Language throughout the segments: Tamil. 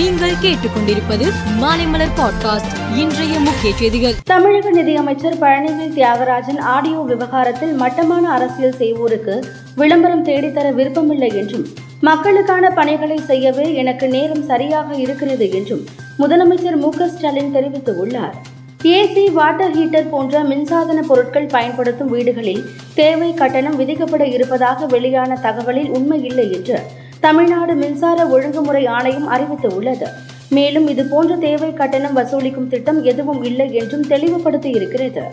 நீங்கள் கேட்டுக்கொண்டிருப்பது மாலைமலர் பாட்காஸ்ட். இன்றைய முக்கிய செய்திகள். தமிழக நிதியமைச்சர் பழனிவேல் தியாகராஜன் ஆடியோ விவகாரத்தில் மட்டமான அரசியல் செய்வோருக்கு விளம்பரம் தேடித்தர விருப்பமில்லை என்றும் மக்களுக்கான பணிகளை செய்யவே எனக்கு நேரம் சரியாக இருக்கிறது என்றும் முதலமைச்சர் மு ஸ்டாலின் தெரிவித்துள்ளார். ஏசி வாட்டர் ஹீட்டர் போன்ற மின்சாதன பொருட்கள் பயன்படுத்தும் வீடுகளில் தேவை கட்டணம் விதிக்கப்பட இருப்பதாக வெளியான தகவலில் உண்மையில்லை என்று தமிழ்நாடு மின்சார ஒழுங்குமுறை ஆணையம் அறிவித்துள்ளது. மேலும் இதுபோன்ற தேவை கட்டணம் வசூலிக்கும் திட்டம் எதுவும் இல்லை என்றும் தெளிவுபடுத்தி இருக்கிறது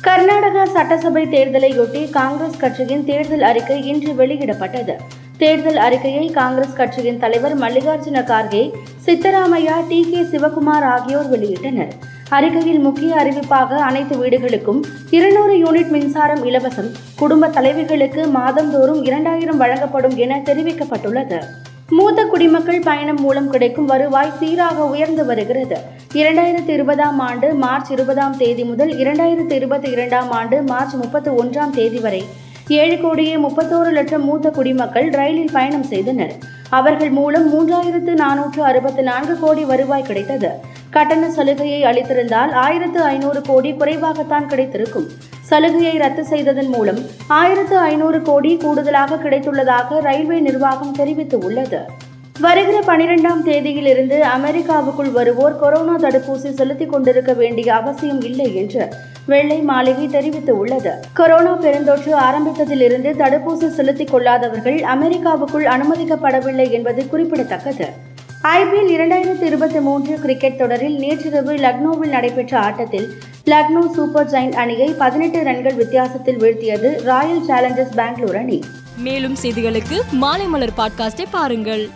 கர்நாடக சட்டசபை தேர்தலையொட்டி காங்கிரஸ் கட்சியின் தேர்தல் அறிக்கை இன்று வெளியிடப்பட்டது. தேர்தல் அறிக்கையை காங்கிரஸ் கட்சியின் தலைவர் மல்லிகார்ஜுன கார்கே சித்தராமையா டி. கே. சிவகுமார் ஆகியோர் வெளியிட்டனர். அறிக்கையில் முக்கிய அறிவிப்பாக அனைத்து வீடுகளுக்கும் இருநூறு யூனிட் மின்சாரம் இலவசம் குடும்ப தலைவிகளுக்கு மாதந்தோறும் இரண்டாயிரம் வழங்கப்படும் என தெரிவிக்கப்பட்டுள்ளது. மூத்த குடிமக்கள் பயணம் மூலம் கிடைக்கும் வருவாய் சீராக உயர்ந்து வருகிறது. இரண்டாயிரத்தி இருபதாம் ஆண்டு மார்ச் இருபதாம் தேதி முதல் இரண்டாயிரத்தி இருபத்தி இரண்டாம் ஆண்டு மார்ச் முப்பத்தி ஒன்றாம் தேதி வரை ஏழு கோடியே முப்பத்தோரு லட்சம் மூத்த குடிமக்கள் ரயிலில் பயணம் செய்தனர். அவர்கள் மூலம் மூன்றாயிரத்து நானூற்று அறுபத்தி நான்கு கோடி வருவாய் கிடைத்தது. கட்டண சலுகையை அளித்திருந்தால் ஆயிரத்து ஐநூறு கோடி குறைவாகத்தான் கிடைத்திருக்கும். சலுகையை ரத்து செய்ததன் மூலம் ஆயிரத்து ஐநூறு கோடி கூடுதலாக கிடைத்துள்ளதாக ரயில்வே நிர்வாகம் தெரிவித்துள்ளது வருகிற பனிரெண்டாம் தேதியிலிருந்து அமெரிக்காவுக்குள் வருவோர் கொரோனா தடுப்பூசி செலுத்திக் கொண்டிருக்க வேண்டிய அவசியம் இல்லை என்று வெள்ளை மாளிகை தெரிவித்துள்ளது. கொரோனா பெருந்தொற்று ஆரம்பித்ததிலிருந்து தடுப்பூசி செலுத்திக் கொள்ளாதவர்கள் அமெரிக்காவுக்குள் அனுமதிக்கப்படவில்லை என்பது குறிப்பிடத்தக்கது. ஐபிஎல் இரண்டாயிரத்தி இருபத்தி மூன்று கிரிக்கெட் தொடரில் நேற்றிரவு லக்னோவில் நடைபெற்ற ஆட்டத்தில் லக்னோ சூப்பர் ஜெயின் அணியை பதினெட்டு ரன்கள் வித்தியாசத்தில் வீழ்த்தியது ராயல் சேலஞ்சர்ஸ் பெங்களூர் அணி. மேலும் செய்திகளுக்கு மாலைமலர் பாட்காஸ்டை பாருங்கள்.